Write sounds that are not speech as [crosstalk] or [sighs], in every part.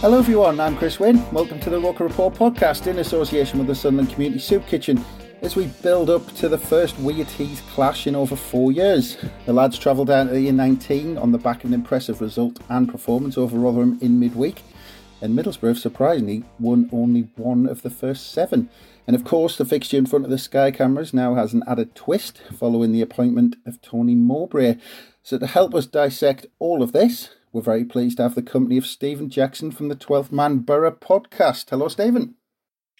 Hello everyone, I'm Chris Wynn. Welcome to the Roker Report podcast in association with the Sunderland Community Soup Kitchen as we build up to the first Wear-Tees clash in over four years. The lads travelled down to the U19 on the back of an impressive result and performance over Rotherham in midweek, and Middlesbrough surprisingly won only one of the first seven. And of course, the fixture in front of the Sky cameras now has an added twist following the appointment of Tony Mowbray. So, to help us dissect all of this, we're very pleased to have the company of Stephen Jackson from the 12th Man Boro podcast. Hello, Stephen.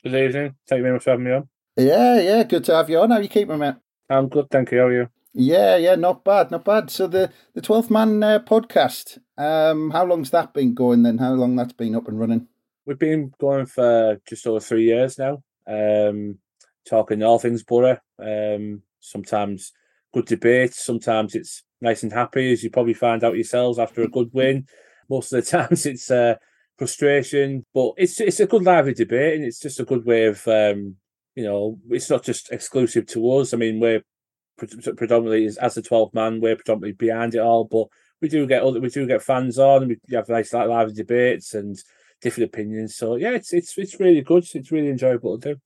Good evening. Thank you very much for having me on. Yeah, yeah, good to have you on. How are you keeping, mate? I'm good, thank you. How are you? Yeah, yeah, not bad, not bad. So the the 12th Man uh, podcast, um, how long's that been going then? How long that's been up and running? We've been going for just over three years now, um, talking all things Boro. Um, sometimes good debates, sometimes it's nice and happy, as you probably find out yourselves after a good win. Most of the [laughs] times it's uh, frustration, but it's it's a good lively debate, and it's just a good way of um, you know, it's not just exclusive to us. I mean, we're pre- predominantly as the 12th man, we're predominantly behind it all, but we do get other, we do get fans on, we have nice like lively debates and different opinions. So yeah, it's it's it's really good. It's really enjoyable to do.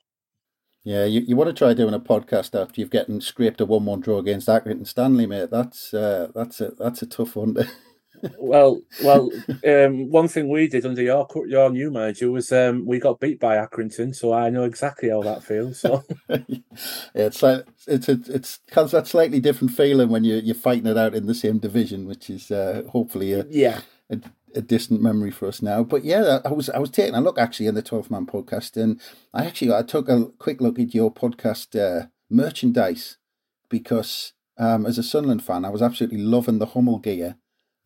Yeah, you, you want to try doing a podcast after you've getting scraped a one one draw against Accrington Stanley, mate. That's uh, that's a that's a tough one. [laughs] well, well, um, one thing we did under your your new manager was um, we got beat by Accrington, so I know exactly how that feels. So [laughs] [laughs] yeah, it's like it's it's it's has that slightly different feeling when you you're fighting it out in the same division, which is uh, hopefully a, yeah a, a distant memory for us now. But yeah, I was I was taking a look actually in the Twelfth Man podcast, and I actually I took a quick look at your podcast uh, merchandise because um, as a Sunderland fan, I was absolutely loving the Hummel gear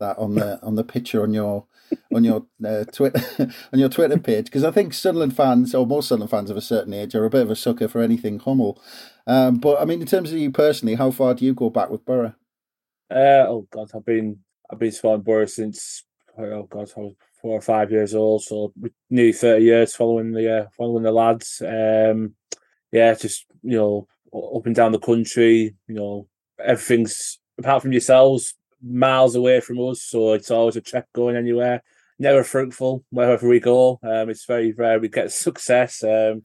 that on the on the picture on your on your uh, Twitter [laughs] on your Twitter page because I think Sunderland fans or most Sunderland fans of a certain age are a bit of a sucker for anything Hummel. Um, but I mean, in terms of you personally, how far do you go back with Boro? Uh, oh God, I've been I've been supporting Boro since oh God, I was four or five years old, so nearly thirty years following the uh, following the lads. Um, yeah, just you know, up and down the country, you know, everything's apart from yourselves miles away from us, so it's always a trek going anywhere. Never fruitful wherever we go. Um, it's very rare we get [laughs] success. Um,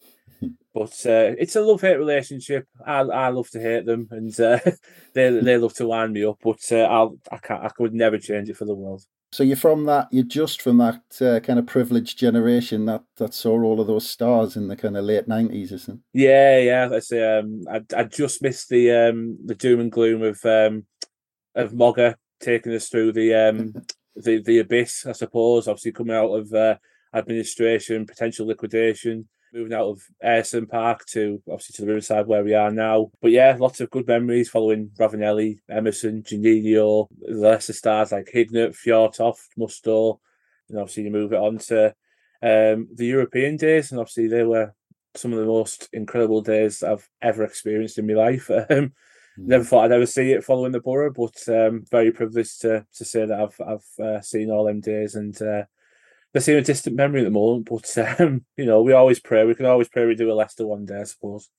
but uh, it's a love hate relationship. I I love to hate them, and uh, [laughs] they they love to wind me up. But uh, I'll I can't I could never change it for the world. So you're from that. You're just from that uh, kind of privileged generation that, that saw all of those stars in the kind of late nineties, isn't? Yeah, yeah. I say um, I I just missed the um the doom and gloom of um of Mogga taking us through the um [laughs] the the abyss, I suppose. Obviously coming out of uh, administration, potential liquidation moving out of Ayresome Park to obviously to the Riverside where we are now. But yeah, lots of good memories following Ravanelli, Emerson, Juninho, the lesser stars like Hignett, Fjortoft, Mustoe, and obviously you move it on to um, the European days, and obviously they were some of the most incredible days I've ever experienced in my life. [laughs] Um, Hmm. Never thought I'd ever see it following the Boro, but um, very privileged to to say that I've I've uh, seen all them days and uh, they seem a distant memory at the moment, but [laughs] um, you know, we always pray. We can always pray we do a Leicester one day, I suppose.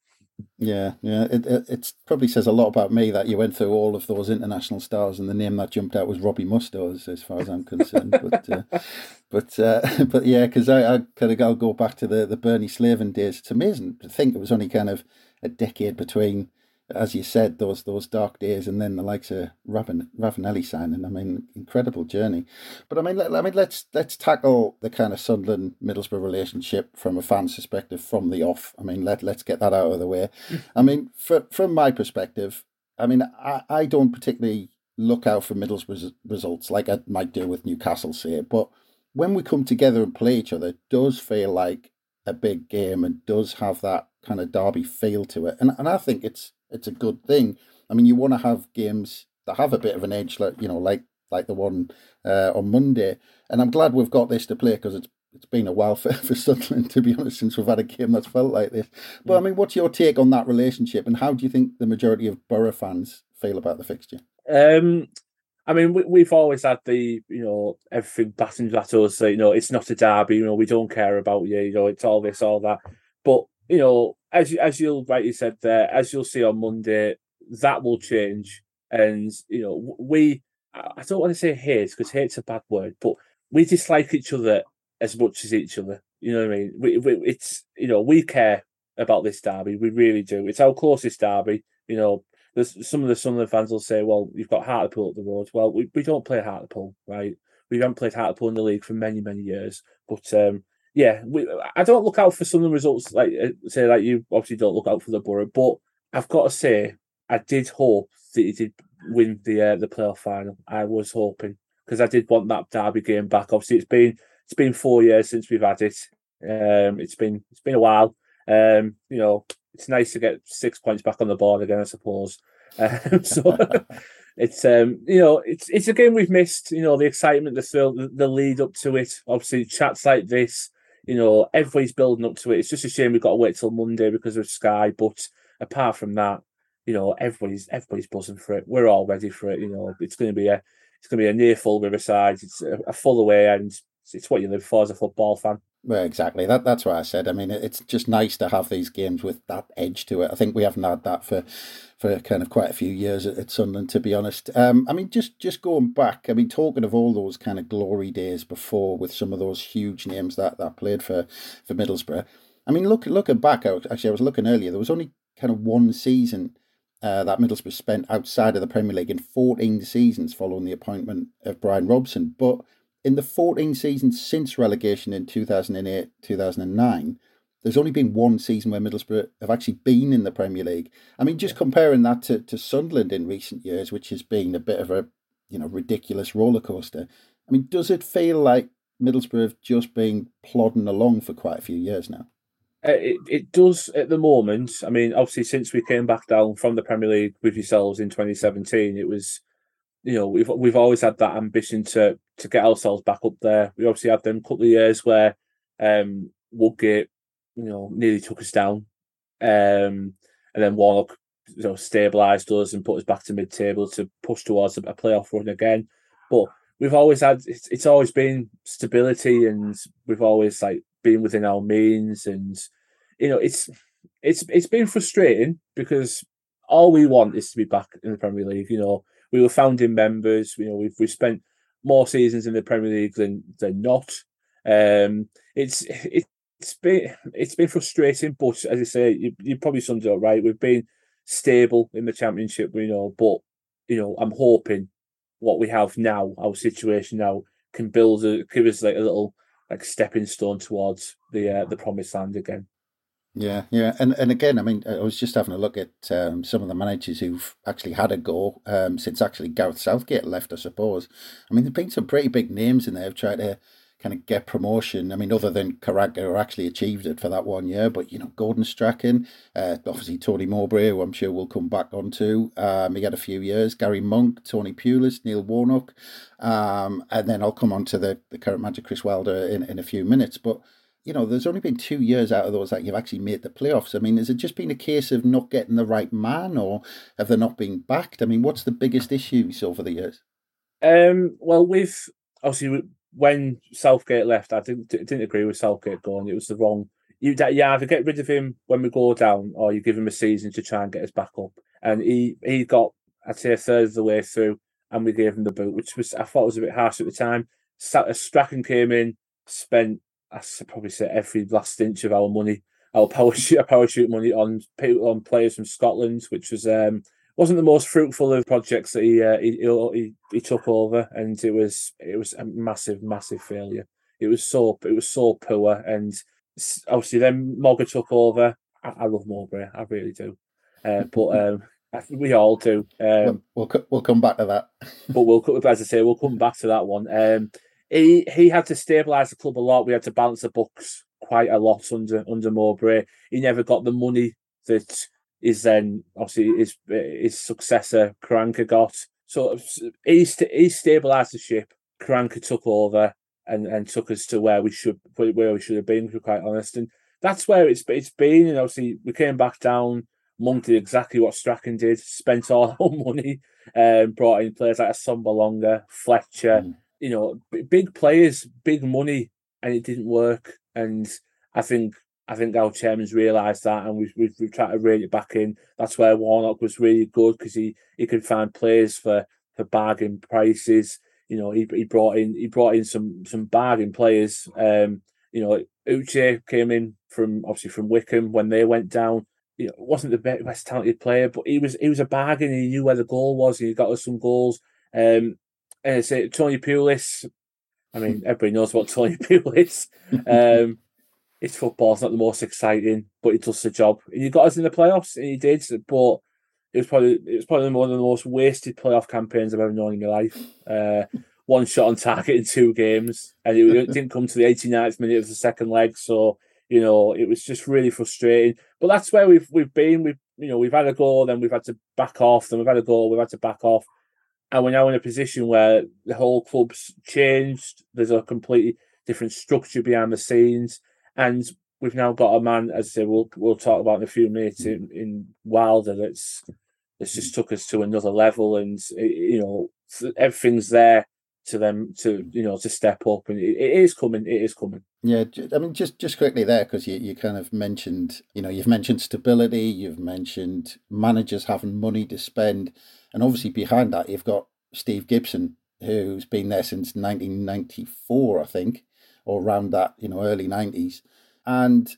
Yeah, yeah. It, it it probably says a lot about me that you went through all of those international stars, and the name that jumped out was Robbie Mustoe, as, as far as I'm concerned. [laughs] but uh, but uh, [laughs] but yeah, because I, I kind of I'll go back to the the Bernie Slaven days. It's amazing to think it was only kind of a decade between as you said, those those dark days, and then the likes of Raven, Ravanelli signing. I mean, incredible journey. But I mean, let, I mean, let's let's tackle the kind of Sunderland Middlesbrough relationship from a fan's perspective from the off. I mean, let let's get that out of the way. I mean, for, from my perspective, I mean, I, I don't particularly look out for Middlesbrough results like I might do with Newcastle, say, but when we come together and play each other, it does feel like a big game and does have that kind of derby feel to it. And and I think it's it's a good thing. I mean, you want to have games that have a bit of an edge, like you know, like like the one uh, on Monday. And I'm glad we've got this to play because it's it's been a while [laughs] for, for Sunderland, to be honest, since we've had a game that's felt like this. But I mean, what's your take on that relationship, and how do you think the majority of Boro fans feel about the fixture? Um, I mean, we, have always had the, you know, everything battened at us. So, you know, it's not a derby. You know, we don't care about you. You know, it's all this, all that. But you know, as you, as you'll rightly said there, as you'll see on Monday, that will change. And you know, we I don't want to say hate because hate's a bad word, but we dislike each other as much as each other. You know what I mean? We, we, it's you know we care about this derby. We really do. It's our closest derby. You know, there's some of the Sunderland fans will say, "Well, you've got Hartlepool at the road." Well, we, we don't play Hartlepool, right? We haven't played Hartlepool in the league for many many years, but um, yeah, we, I don't look out for some of the results like uh, say like you obviously don't look out for the Borough, but I've got to say I did hope that he did win the uh, the playoff final. I was hoping because I did want that derby game back. Obviously, it's been it's been four years since we've had it. Um, it's been it's been a while. Um, you know, it's nice to get six points back on the board again, I suppose. Um, [laughs] so [laughs] it's um, you know, it's it's a game we've missed. You know, the excitement, the thrill, the, the lead up to it. Obviously, chats like this you know, everybody's building up to it. It's just a shame we've got to wait till Monday because of Sky. But apart from that, you know, everybody's everybody's buzzing for it. We're all ready for it. You know, it's going to be a it's going to be a near full Riverside. It's a, a full away, and it's what you live for as a football fan. Well, exactly. That that's what I said. I mean, it's just nice to have these games with that edge to it. I think we haven't had that for for kind of quite a few years at, at Sunderland, to be honest. Um, I mean, just just going back. I mean, talking of all those kind of glory days before, with some of those huge names that that played for for Middlesbrough. I mean, look looking back. Actually, I was looking earlier. There was only kind of one season uh, that Middlesbrough spent outside of the Premier League in 14 seasons following the appointment of Brian Robson. But in the 14 seasons since relegation in 2008 2009, there's only been one season where Middlesbrough have actually been in the Premier League. I mean, just comparing that to, to Sunderland in recent years, which has been a bit of a you know ridiculous roller coaster. I mean, does it feel like Middlesbrough have just been plodding along for quite a few years now? Uh, it, it does at the moment. I mean, obviously, since we came back down from the Premier League with yourselves in 2017, it was you know we've we've always had that ambition to to get ourselves back up there. We obviously had them couple of years where um, Woodgate, you know, nearly took us down, um, and then Warnock, you know, stabilised us and put us back to mid-table to push towards a, a playoff run again. But we've always had it's, it's always been stability, and we've always like been within our means, and you know, it's it's it's been frustrating because all we want is to be back in the Premier League. You know, we were founding members. You know, we've we spent more seasons in the Premier League than than not. Um, it's it, it's been it's been frustrating, but as I say, you, you probably summed it up right. We've been stable in the championship, you know, but you know, I'm hoping what we have now, our situation now, can build a give us like a little like stepping stone towards the uh, the promised land again. Yeah, yeah, and and again, I mean, I was just having a look at um, some of the managers who've actually had a go um, since actually Gareth Southgate left. I suppose. I mean, there've been some pretty big names in there who've tried to kind of get promotion. I mean, other than Karanka, who actually achieved it for that one year, but you know, Gordon Strachan, uh, obviously Tony Mowbray, who I'm sure we'll come back onto. Um, he had a few years. Gary Monk, Tony Pulis, Neil Warnock, um, and then I'll come on to the, the current manager Chris Wilder in in a few minutes, but you know, there's only been two years out of those that you've actually made the playoffs. I mean, has it just been a case of not getting the right man, or have they not been backed? I mean, what's the biggest issues over the years? Um, well, with obviously when Southgate left, I didn't didn't agree with Southgate going. It was the wrong you you either get rid of him when we go down, or you give him a season to try and get us back up. And he he got I'd say a third of the way through, and we gave him the boot, which was I thought was a bit harsh at the time. Strachan came in, spent I probably say every last inch of our money, our parachute, [laughs] parachute money on on players from Scotland, which was um, wasn't the most fruitful of projects that he, uh, he, he he took over, and it was it was a massive massive failure. It was so it was so poor, and obviously then Mogga took over. I, I love Mowbray, I really do, uh, [laughs] but um, we all do. Um, we'll, we'll, we'll come back to that, but we'll as I say we'll come back to that one. Um, he he had to stabilise the club a lot. We had to balance the books quite a lot under under Mowbray. He never got the money that is then obviously his his successor Karanka got. So he he stabilised the ship. Karanka took over and, and took us to where we should where we should have been. To be quite honest, and that's where it's it's been. And obviously we came back down. Monk did exactly what Strachan did. Spent all [laughs] our money. Um, brought in players like Assombalonga, Fletcher. Mm you know, big players, big money, and it didn't work. And I think I think our chairman's realised that, and we've, we've, we've tried to reel it back in. That's where Warnock was really good because he he could find players for for bargain prices. You know, he, he brought in he brought in some some bargain players. Um, you know, Uche came in from obviously from Wycombe when they went down. You know, wasn't the best, best talented player, but he was he was a bargain. He knew where the goal was. and He got us some goals. Um, uh, say Tony Pulis. I mean, [laughs] everybody knows what Tony [laughs] Pulis. Um, his football's not the most exciting, but he does the job. And he got us in the playoffs, and he did. But it was probably it was probably one of the most wasted playoff campaigns I've ever known in my life. Uh, one shot on target in two games, and it, it didn't come to the 89th minute of the second leg. So you know, it was just really frustrating. But that's where we've we've been. We've you know we've had a goal, then we've had to back off, then we've had a goal, we've had to back off and we're now in a position where the whole club's changed. There's a completely different structure behind the scenes, and we've now got a man, as I say, we'll we'll talk about in a few minutes in, in Wilder. That's that's just took us to another level, and you know everything's there to them to you know to step up, and it, it is coming. It is coming. Yeah, I mean, just just quickly there because you, you kind of mentioned, you know, you've mentioned stability, you've mentioned managers having money to spend, and obviously behind that you've got Steve Gibson, who's been there since 1994, I think, or around that, you know, early 90s, and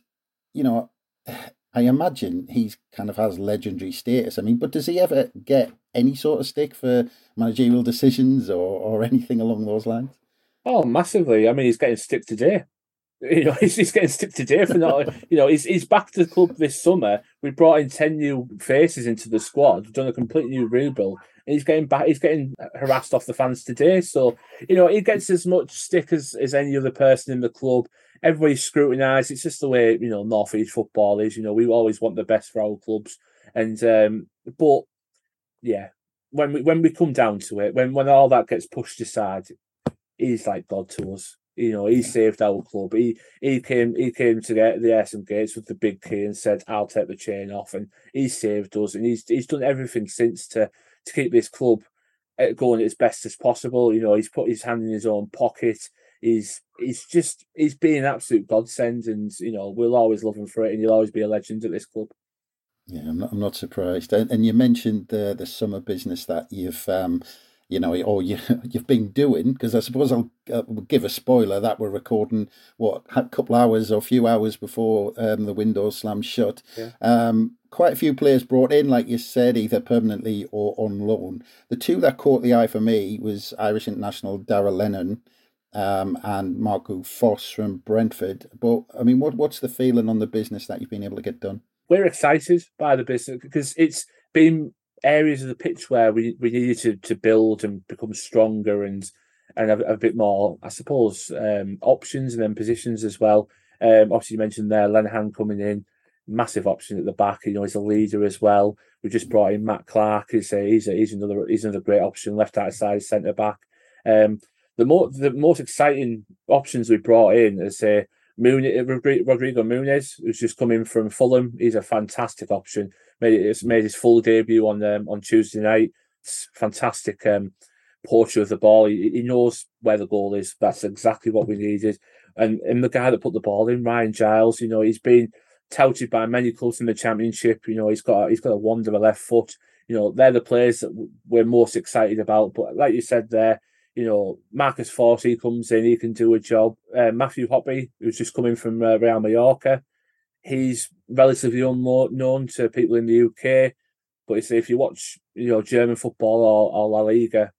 you know, [sighs] I imagine he's kind of has legendary status. I mean, but does he ever get any sort of stick for managerial decisions or or anything along those lines? Oh, massively. I mean, he's getting stick today. [laughs] You know, he's, he's getting stick today for not. [laughs] you know, he's he's back to the club this summer. We brought in ten new faces into the squad. We've done a complete new rebuild, and he's getting back. He's getting harassed off the fans today. So you know, he gets as much stick as as any other person in the club. Everybody's scrutinised. It's just the way you know North East football is. You know, we always want the best for our clubs, and um, but yeah, when we when we come down to it, when when all that gets pushed aside, he's like God to us. You know, he saved our club. He he came he came to the, the Ayresome gates with the big key and said, "I'll take the chain off," and he saved us. And he's he's done everything since to to keep this club uh, going as best as possible. You know, he's put his hand in his own pocket. He's he's just he's been an absolute godsend, and you know we'll always love him for it, and he'll always be a legend at this club. Yeah, I'm not, I'm not surprised. And, and you mentioned the the summer business that you've um, you know, or you [laughs] you've been doing because I suppose I'll uh, give a spoiler that we're recording what a couple hours or a few hours before um, the window slam shut. Yeah. Um, quite a few players brought in, like you said, either permanently or on loan. The two that caught the eye for me was Irish international Darragh Lenihan Um, and Marco Forss from Brentford. But I mean, what what's the feeling on the business that you've been able to get done? We're excited by the business because it's been areas of the pitch where we, we needed to, to build and become stronger and and have, a bit more, I suppose, um, options and then positions as well. Um, obviously, you mentioned there Lenihan coming in, massive option at the back. You know, he's a leader as well. We just brought in Matt Clark. He's a, he's, a, he's another he's another great option, left outside centre back. Um, the more the most exciting options we brought in is say Rodrigo Muniz, who's just come in from Fulham. He's a fantastic option made it, made his full debut on um, on Tuesday night. It's fantastic um, portrait of the ball. He, he, knows where the goal is. That's exactly what we needed. and and the guy that put the ball in, Ryan Giles, you know, he's been touted by many clubs in the championship. You know, he's got he's got a wonder left foot. You know, they're the players that we're most excited about. But like you said there, you know, Marcus Forss comes in, he can do a job. Uh, Matthew Hoppe, who's just coming from uh, Real Mallorca, he's relatively unknown to people in the UK. But if you watch, you know, German football or, or La Liga,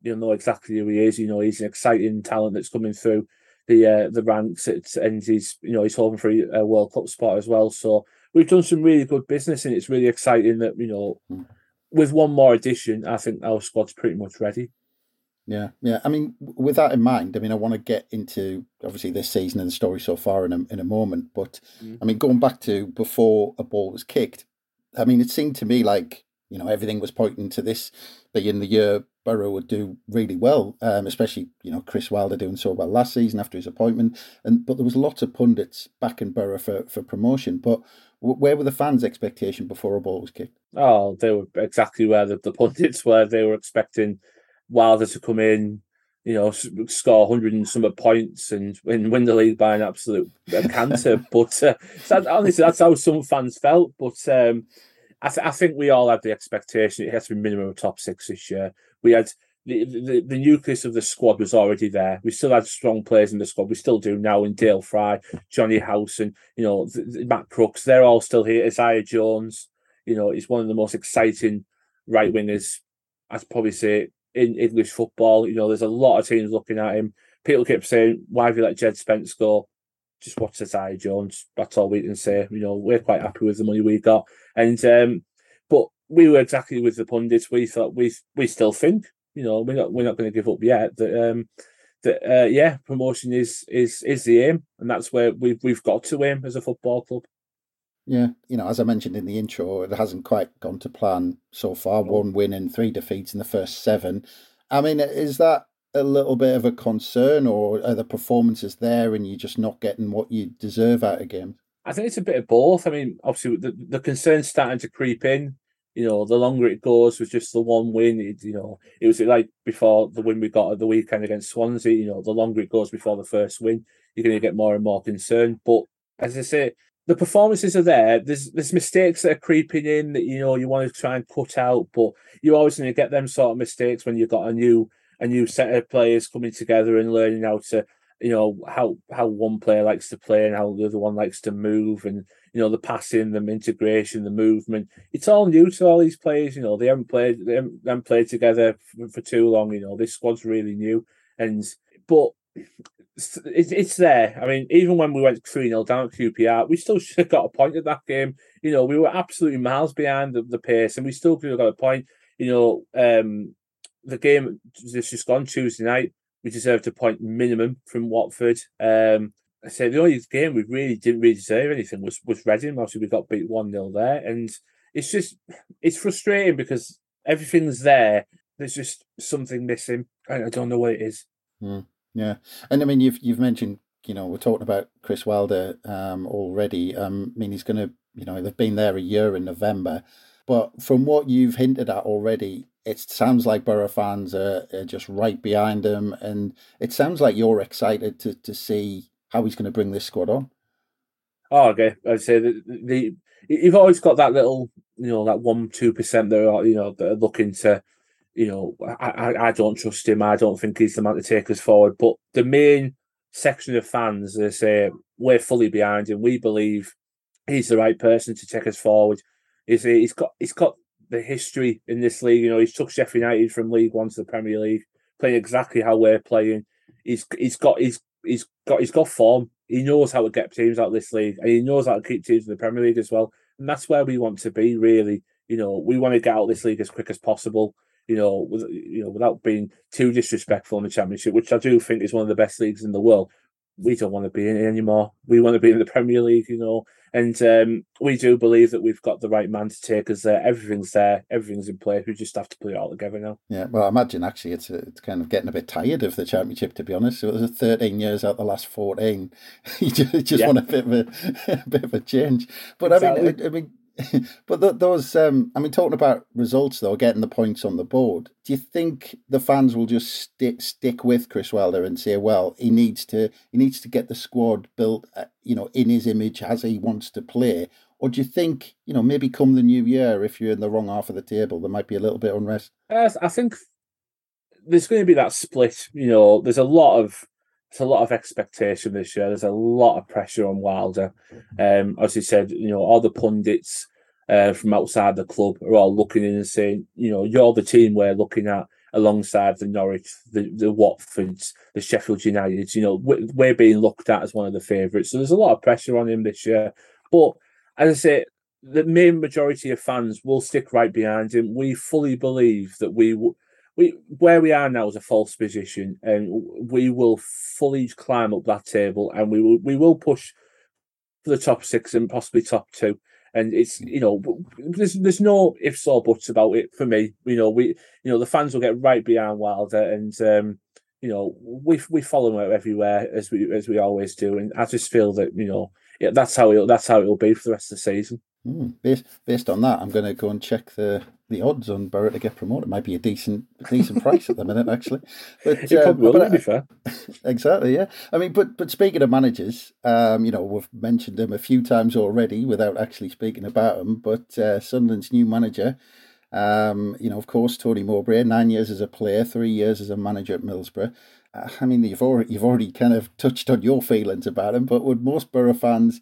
you'll know exactly who he is. You know, he's an exciting talent that's coming through the uh, the ranks, it's, and he's you know he's hoping for a World Cup spot as well. So we've done some really good business, and it's really exciting that you know mm. with one more addition, I think our squad's pretty much ready. Yeah, yeah. I mean, with that in mind, I mean, I want to get into obviously this season and the story so far in a in a moment. But mm. I mean, going back to before a ball was kicked, I mean, it seemed to me like you know everything was pointing to this being the year Boro would do really well, um, especially you know Chris Wilder doing so well last season after his appointment. And but there was lots of pundits backing Boro for for promotion. But where were the fans' expectation before a ball was kicked? Oh, they were exactly where the, the pundits were. They were expecting Wilder to come in, you know, score hundred and some points and win, win the league by an absolute canter. [laughs] but uh, that, honestly, that's how some fans felt. But um, I, th- I think we all had the expectation it has to be minimum of top six this year we had the, the, the nucleus of the squad was already there. We still had strong players in the squad. We still do now in Dael Fry, Jonny Howson, you know, the, the, Matt Crooks. They're all still here. Isaiah Jones, you know, he's one of the most exciting right wingers, I'd probably say, in English football. You know, there's a lot of teams looking at him. People keep saying, why have you let Jed Spence go? Just watch Isaiah Jones. That's all we can say. You know, we're quite happy with the money we got. And um, but we were exactly with the pundits. We thought we we still think, you know, we're not we're not going to give up yet. That um, that uh, yeah, promotion is is is the aim, and that's where we've we've got to aim as a football club. Yeah, you know, as I mentioned in the intro, it hasn't quite gone to plan so far. One win and three defeats in the first seven. I mean, is that a little bit of a concern, or are the performances there and you're just not getting what you deserve out of games? I think it's a bit of both. I mean, obviously, the, the concern's starting to creep in you know, the longer it goes with just the one win, it, you know, it was like before the win we got at the weekend against Swansea, you know, the longer it goes before the first win, you're going to get more and more concerned. But as I say, the performances are there. There's there's mistakes that are creeping in that you know you want to try and cut out, but you're always going to get them sort of mistakes when you've got a new a new set of players coming together and learning how to you know how how one player likes to play and how the other one likes to move and you know the passing the integration the movement. It's all new to all these players you know. They haven't played they haven't, played together for, for, too long you know. This squad's really new and but it's, it's there i mean even when we went 3-0 down at qpr we still should have got a point at that game you know we were absolutely miles behind the, the pace and we still could have got a point you know um the game that's just gone tuesday night we deserved a point minimum from Watford. Um, I say the only game we really didn't really deserve anything was was Reading. Obviously, we got beat one 0 there, and it's just it's frustrating because everything's there. There's just something missing. I, I don't know what it is. Mm, yeah, and I mean you've you've mentioned you know we're talking about Chris Wilder um, already. Um, I mean he's going to you know they've been there a year in November, but from what you've hinted at already, it sounds like Boro fans are, are, just right behind him, and it sounds like you're excited to to see how he's going to bring this squad on. Oh, okay. I'd say the, the you've always got that little, you know, that one two percent that are you know that are looking to, you know, I, I, I don't trust him. I don't think he's the man to take us forward. But the main section of fans, they say we're fully behind him. We believe he's the right person to take us forward. He's, he's got he's got the history in this league. You know, he's took Sheffield United from League One to the Premier League, playing exactly how we're playing. He's he's got he's he's got he's got form. He knows how to get teams out of this league, and he knows how to keep teams in the Premier League as well. And that's where we want to be. Really, you know, we want to get out of this league as quick as possible. You know, with, you know, without being too disrespectful in the Championship, which I do think is one of the best leagues in the world we don't want to be in it anymore. We want to be in the Premier League, you know. And um, we do believe that we've got the right man to take us there. Everything's there, everything's in place. We just have to put it all together now. Yeah, well, I imagine actually it's a, it's kind of getting a bit tired of the championship, to be honest. It was 13 years out of the last 14. [laughs] you just, just yeah. want a bit of a, [laughs] a, bit of a change. But exactly. I mean, I, I mean, [laughs] but th- those, um, I mean, talking about results though, getting the points on the board. Do you think the fans will just stick stick with Chris Wilder and say, well, he needs to he needs to get the squad built, uh, you know, in his image as he wants to play, or do you think, you know, maybe come the new year, if you're in the wrong half of the table, there might be a little bit of unrest? I think there's going to be that split. You know, there's a lot of there's a lot of expectation this year. There's a lot of pressure on Wilder. Um, as you said, you know, all the pundits uh, from outside the club are all looking in and saying, you know, you're the team we're looking at alongside the Norwich, the, the Watfords, the Sheffield United. You know, we're being looked at as one of the favourites. So there's a lot of pressure on him this year. But as I say, the main majority of fans will stick right behind him. We fully believe that we we where we are now is a false position, and we will fully climb up that table, and we will we will push for the top six and possibly top two. And it's you know there's there's no ifs or buts about it for me. You know we you know the fans will get right behind Wilder, and um, you know we we follow him everywhere as we as we always do. And I just feel that you know yeah, that's how it that's how it'll be for the rest of the season. Mm, based based on that, I'm going to go and check the the odds on Boro to get promoted. It might be a decent decent price at the minute, actually. [laughs] But it uh, will, but, be fair. [laughs] exactly, yeah. I mean, but but speaking of managers, um, you know, we've mentioned him a few times already without actually speaking about him. But uh, Sunderland's new manager, um, you know, of course, Tony Mowbray, nine years as a player, three years as a manager at Middlesbrough. I mean, you've already you've already kind of touched on your feelings about him, but would most Boro fans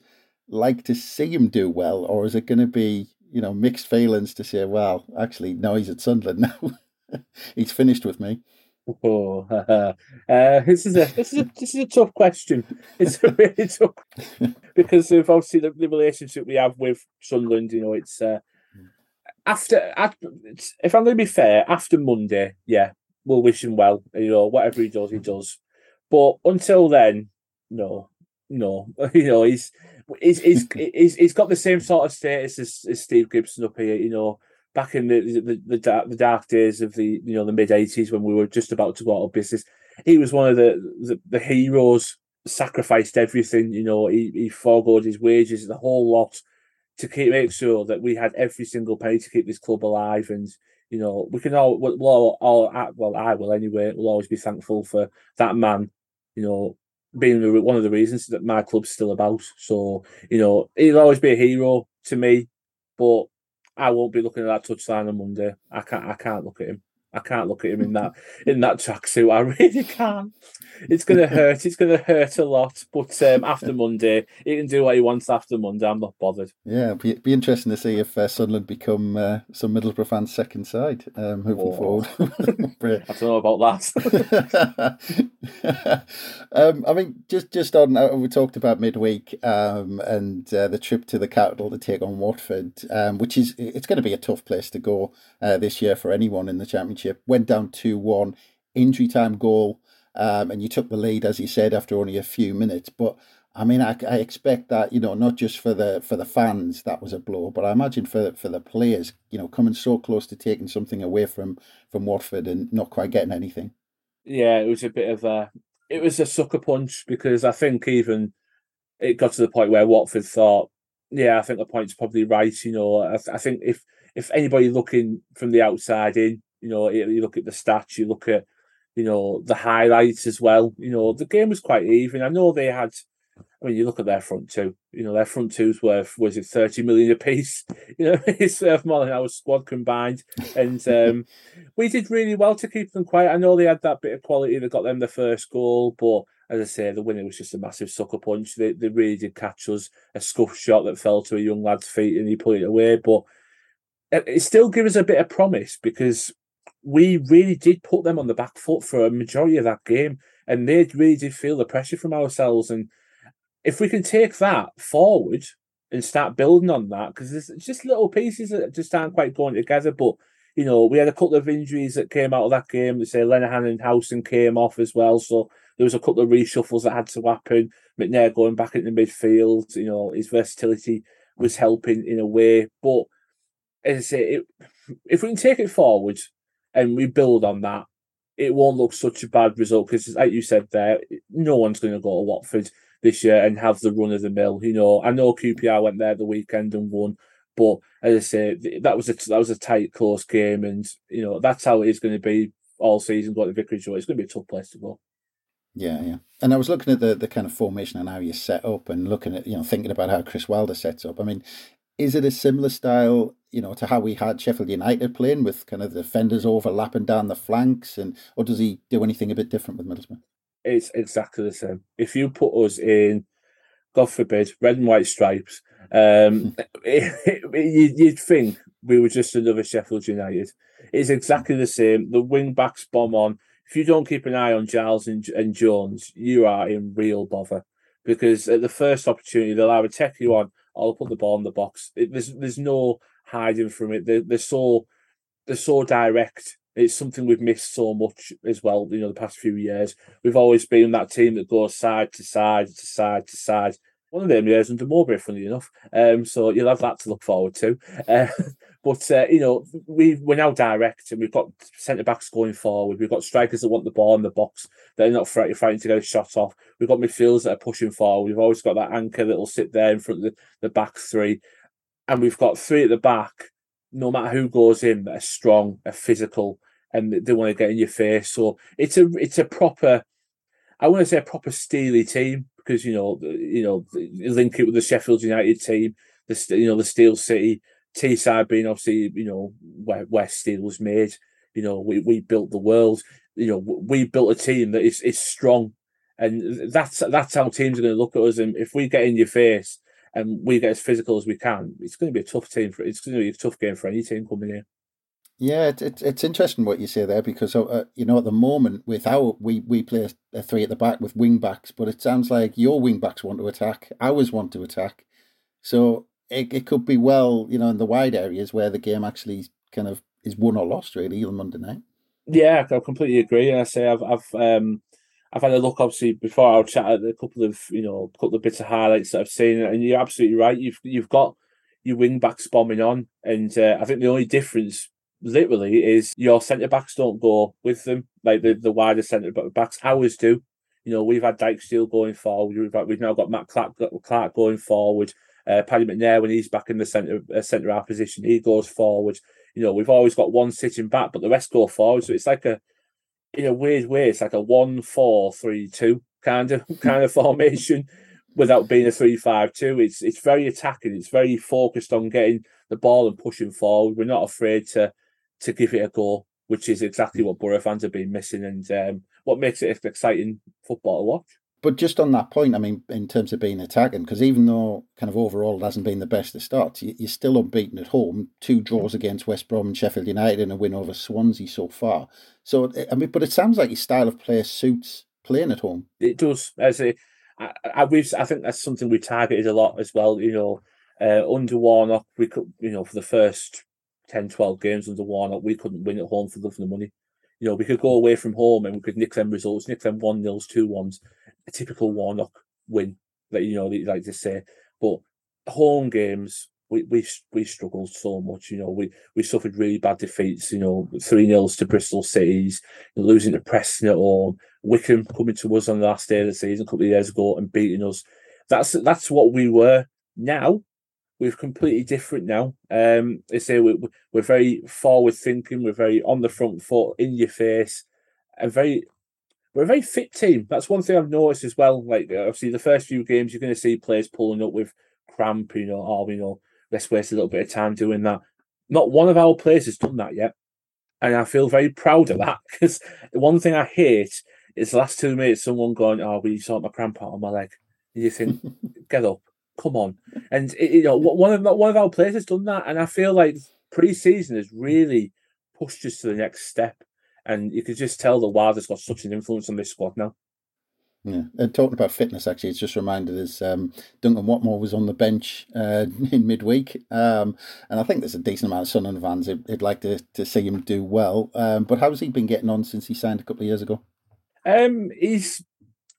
like to see him do well, or is it going to be you know mixed feelings to say, well, actually, no, he's at Sunderland now. [laughs] he's finished with me. Oh, [laughs] uh, this is a this is a this is a tough question. It's a [laughs] really tough because of obviously the, the relationship we have with Sunderland. You know, it's uh, after, after if I'm going to be fair, after Monday, yeah, we'll wish him well. You know, whatever he does, he mm-hmm. does. But until then, no, no. [laughs] You know, he's he's he's [laughs] he's, he's got the same sort of status as, as Steve Gibson up here. You know, back in the the, the, dark, the dark days of the you know the mid eighties when we were just about to go out of business, he was one of the the, the heroes. Sacrificed everything. You know, he he forgoed his wages, the whole lot, to keep make sure that we had every single penny to keep this club alive. And you know, we can all, we'll all, all well, I will anyway. We'll always be thankful for that man. You know, being one of the reasons that my club's still about. So, you know, he'll always be a hero to me, but I won't be looking at that touchline on Monday. I can't I can't look at him. I can't look at him in that in that tracksuit. I really can't. It's gonna hurt. It's gonna hurt a lot. But um, after Monday, he can do what he wants after Monday. I'm not bothered. Yeah, be, be interesting to see if uh, Sunderland become uh, some Middlesbrough fans' second side um, moving oh. forward. [laughs] I don't know about that. [laughs] um, I mean, just just on uh, we talked about midweek um, and uh, the trip to the capital to take on Watford, um, which is it's going to be a tough place to go uh, this year for anyone in the championship Championship, went down 2 1, injury time goal, um, and you took the lead, as you said, after only a few minutes. But I mean, I, I expect that you know not just for the for the fans that was a blow, but I imagine for for the players, you know, coming so close to taking something away from from Watford and not quite getting anything. Yeah, it was a bit of a it was a sucker punch because I think even it got to the point where Watford thought, yeah, I think the point's probably right. You know, I, I think if if anybody looking from the outside in you know, you look at the stats, you look at, you know, the highlights as well. You know, the game was quite even. I know they had. I mean, you look at their front two. You know, their front two's worth was it thirty million a piece? [laughs] You know, [laughs] it's worth more than our squad combined. And um, we did really well to keep them quiet. I know they had that bit of quality that got them the first goal, but as I say, the winner was just a massive sucker punch. They they really did catch us a scuff shot that fell to a young lad's feet and he put it away. But it still gives us a bit of promise because we really did put them on the back foot for a majority of that game, and they really did feel the pressure from ourselves. And if we can take that forward and start building on that, because there's just little pieces that just aren't quite going together. But you know, we had a couple of injuries that came out of that game. They say Lenihan and Howson came off as well, so there was a couple of reshuffles that had to happen. McNair going back into midfield, you know, his versatility was helping in a way. But as I say, it, if we can take it forward and we build on that, it won't look such a bad result because, like you said there, no one's going to go to Watford this year and have the run of the mill. You know, I know QPR went there the weekend and won, But as I say, that was a that was a tight, close game, and you know that's how it is going to be all season. Going to Vicarage Road, it's going to be a tough place to go. Yeah, yeah. And I was looking at the, the kind of formation and how you set up, and looking at you know thinking about how Chris Wilder sets up. I mean, is it a similar style, you know, to how we had Sheffield United playing with kind of the defenders overlapping down the flanks, and or does he do anything a bit different with Middlesbrough? It's exactly the same. If you put us in, God forbid, red and white stripes, um, [laughs] you'd think we were just another Sheffield United. It's exactly the same. The wing backs bomb on. If you don't keep an eye on Giles and, and Jones, you are in real bother because at the first opportunity they'll either take you on I'll put the ball in the box. It, there's there's no hiding from it. They're, they're so they're so direct. It's something we've missed so much as well. You know, the past few years, we've always been that team that goes side to side to side to side. One of them years under Mowbray, funny enough. Um, so you'll have that to look forward to. Uh, [laughs] but uh, you know, we we're now direct, and we've got centre backs going forward. We've got strikers that want the ball in the box. They're not fighting to get a shot off. We've got midfielders that are pushing forward. We've always got that anchor that will sit there in front of the, the back three, and we've got three at the back. No matter who goes in, that are strong, are physical, and they want to get in your face. So it's a it's a proper. I want to say a proper steely team because you know you know link it with the Sheffield United team, the you know the Steel City Teesside being obviously, you know, where, where steel was made. You know, we, we built the world. You know, we built a team that is is strong, and that's that's how teams are going to look at us. And if we get in your face and we get as physical as we can, it's going to be a tough team for. It's going to be a tough game for any team coming in. Yeah, it, it, it's interesting what you say there because uh, you know at the moment with our we we play a three at the back with wing backs, but it sounds like your wing backs want to attack, ours want to attack. So it, it could be well, you know, in the wide areas where the game actually kind of is won or lost really on Monday night. Yeah, I completely agree. I say I've I've um I've had a look obviously before I'll chat at a couple of you know a couple of bits of highlights that I've seen, and you're absolutely right. You've you've got your wing backs bombing on, and uh, I think the only difference literally is your centre backs don't go with them like the the wider centre backs. Ours do. You know, we've had Dijksteel going forward. We've got, we've now got Matt Clark, Clark going forward. Uh, Paddy McNair, when he's back in the centre uh, centre half position, he goes forward. You know, we've always got one sitting back, but the rest go forward. So it's like a, in a weird way, it's like a one four three two kind of [laughs] kind of formation, without being a three five two. It's it's very attacking. It's very focused on getting the ball and pushing forward. We're not afraid to to give it a go, which is exactly what Boro fans have been missing, and um, what makes it exciting football to watch. But just on that point, I mean, in terms of being attacking, because even though kind of overall it hasn't been the best of starts, you're still unbeaten at home. Two draws against West Brom and Sheffield United, and a win over Swansea so far. So, I mean, but it sounds like your style of play suits playing at home. It does. As a, I, I, we've, I think that's something we targeted a lot as well. You know, uh, under Warnock, we could, you know, for the first 10, 12 games under Warnock, we couldn't win at home for love the money. You know, we could go away from home and we could nick them results, nick them one nils, two ones, a typical Warnock win, that you know, they like to say. But home games, we we we struggled so much. You know, we we suffered really bad defeats. You know, three nils to Bristol Cities, losing to Preston at home, Wycombe coming to us on the last day of the season a couple of years ago and beating us. That's that's what we were. Now we're completely different now. Um, they say we, we're very forward thinking. We're very on the front foot, in your face, and very. We're a very fit team. That's one thing I've noticed as well. Like obviously, the first few games you're going to see players pulling up with cramp. You know, oh, you know, let's waste a little bit of time doing that. Not one of our players has done that yet, and I feel very proud of that [laughs] because the one thing I hate is the last two minutes someone going, "Oh, will you sort my cramp out on my leg?" And you think, [laughs] "Get up." Come on. And you know, one of one of our players has done that, and I feel like pre-season has really pushed us to the next step. And you could just tell the Wilder's got such an influence on this squad now. Yeah, and talking about fitness, actually, it's just reminded us um, Duncan Watmore was on the bench uh, [laughs] in midweek, um, and I think there's a decent amount of Sun Sunderland fans who'd, like to, to see him do well. Um, but how's he been getting on since he signed a couple of years ago? Um, he's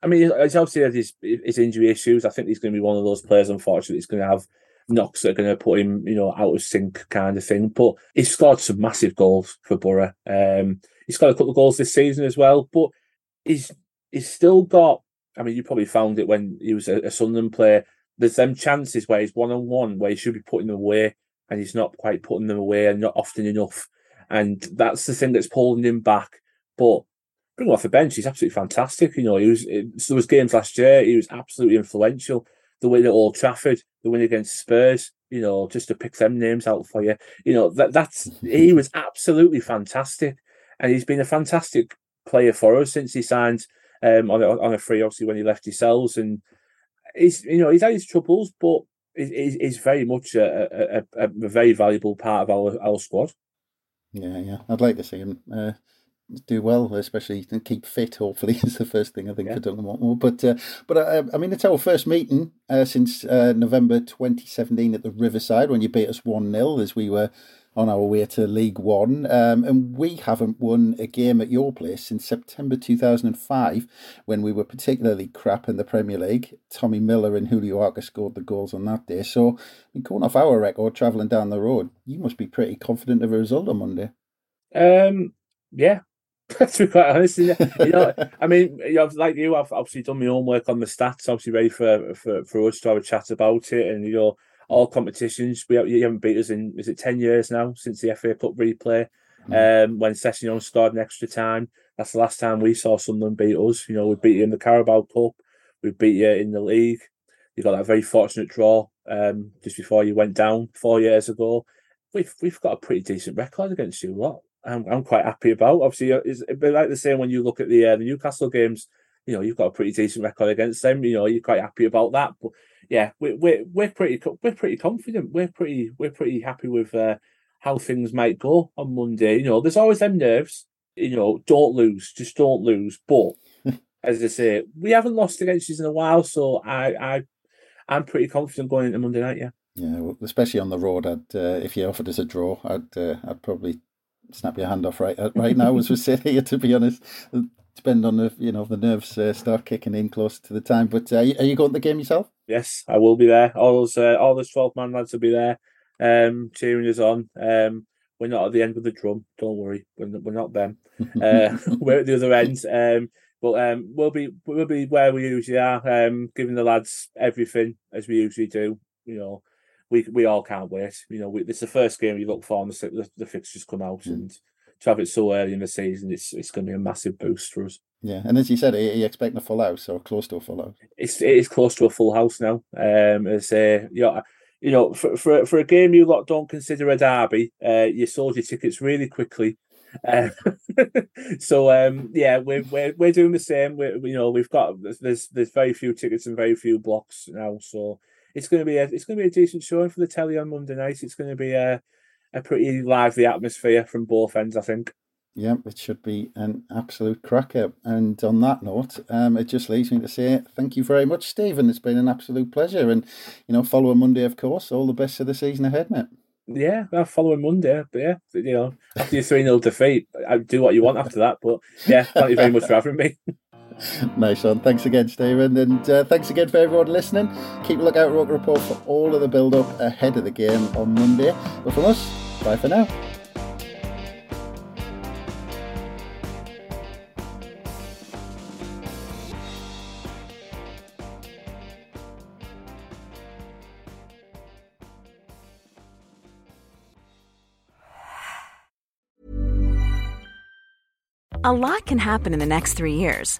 I mean, he's obviously had his, his injury issues. I think he's going to be one of those players, unfortunately, he's going to have knocks that are going to put him, you know, out of sync kind of thing. But he's scored some massive goals for Boro. Um, he's got a couple of goals this season as well, but he's he's still got. I mean, you probably found it when he was a, a Sunderland player. There's them chances where he's one on one where he should be putting them away, and he's not quite putting them away and not often enough. And that's the thing that's pulling him back. But bring him off the bench, he's absolutely fantastic. You know, he was there was games last year, he was absolutely influential. The win at Old Trafford, the win against Spurs, you know, just to pick them names out for you. You know, that that's he was absolutely fantastic. And he's been a fantastic player for us since he signed um, on a, on a free, obviously when he left his cells, and he's you know he's had his troubles, but he's, very much a, a, a, very valuable part of our our squad. Yeah, yeah, I'd like to see him uh, do well, especially keep fit. Hopefully, [laughs] is the first thing I think yeah. for Duncan Watmore. But uh, but uh, I mean, it's our first meeting uh, since uh, November 2017 at the Riverside when you beat us one 0 as we were on our way to League One. Um, and we haven't won a game at your place since September 2005 when we were particularly crap in the Premier League. Tommy Miller and Julio Arca scored the goals on that day. So, going off our record, travelling down the road, you must be pretty confident of a result on Monday. Um, yeah, [laughs] to be quite honest, you know, [laughs] I mean, you know, like you, I've obviously done my homework on the stats. Obviously, ready for for for us to have a chat about it, and you know, all competitions. We you haven't beat us in is it ten years now since the FA Cup replay. Mm. Um, when Sessegnon scored an extra time, that's the last time we saw someone beat us. You know, we beat you in the Carabao Cup, we beat you in the league. You got that very fortunate draw um, just before you went down four years ago. We've we've got a pretty decent record against you. What I'm I'm quite happy about. Obviously, uh, it's a bit like the same when you look at the uh, the Newcastle games. You know, you've got a pretty decent record against them. You know, you're quite happy about that. But yeah, we're we're we're pretty we're pretty confident. We're pretty we're pretty happy with uh, how things might go on Monday. You know, there's always them nerves. You know, don't lose, just don't lose. But [laughs] as I say, we haven't lost against you in a while, so I I I'm pretty confident going into Monday night. Yeah. Yeah, especially on the road. I'd uh, if you offered us a draw, I'd uh, I'd probably snap your hand off right uh, right now as we sit here. To be honest, depend on the you know the nerves uh, start kicking in close to the time. But uh, are you going to the game yourself? Yes, I will be there. All those uh, all those twelve man lads will be there, um, cheering us on. Um, we're not at the end of the drum. Don't worry, we're, we're not them. [laughs] Uh, [laughs] we're at the other end. Um, but um, we'll be we'll be where we usually are, um, giving the lads everything as we usually do. You know, we we all can't wait. You know, we, it's the first game you look for, and the, the, the fixtures come out, mm. and to have it so early in the season, it's it's going to be a massive boost for us. Yeah, and as you said, are you expecting a full house or close to a full house? It's it is close to a full house now. Um, as uh, you know, you know, for for for a game you lot don't consider a derby, uh, you sold your tickets really quickly. Uh, [laughs] so um, yeah, we're, we're we're doing the same. We you know we've got there's there's very few tickets and very few blocks now, so it's going to be a it's going to be a decent showing for the telly on Monday night. It's going to be a a pretty lively atmosphere from both ends, I think. Yeah, it should be an absolute cracker. And on that note, um, it just leaves me to say thank you very much, Stephen. It's been an absolute pleasure. And, you know, following Monday, of course. All the best for the season ahead, mate. Yeah, well, following Monday. But yeah, you know, after your 3 0 defeat, I do what you want after that. But yeah, thank you very much for having me. [laughs] [laughs] nice one. Thanks again, Stephen. And uh, thanks again for everyone listening. Keep a lookout, Roker Report, for all of the build up ahead of the game on Monday. But from us, bye for now. A lot can happen in the next three years.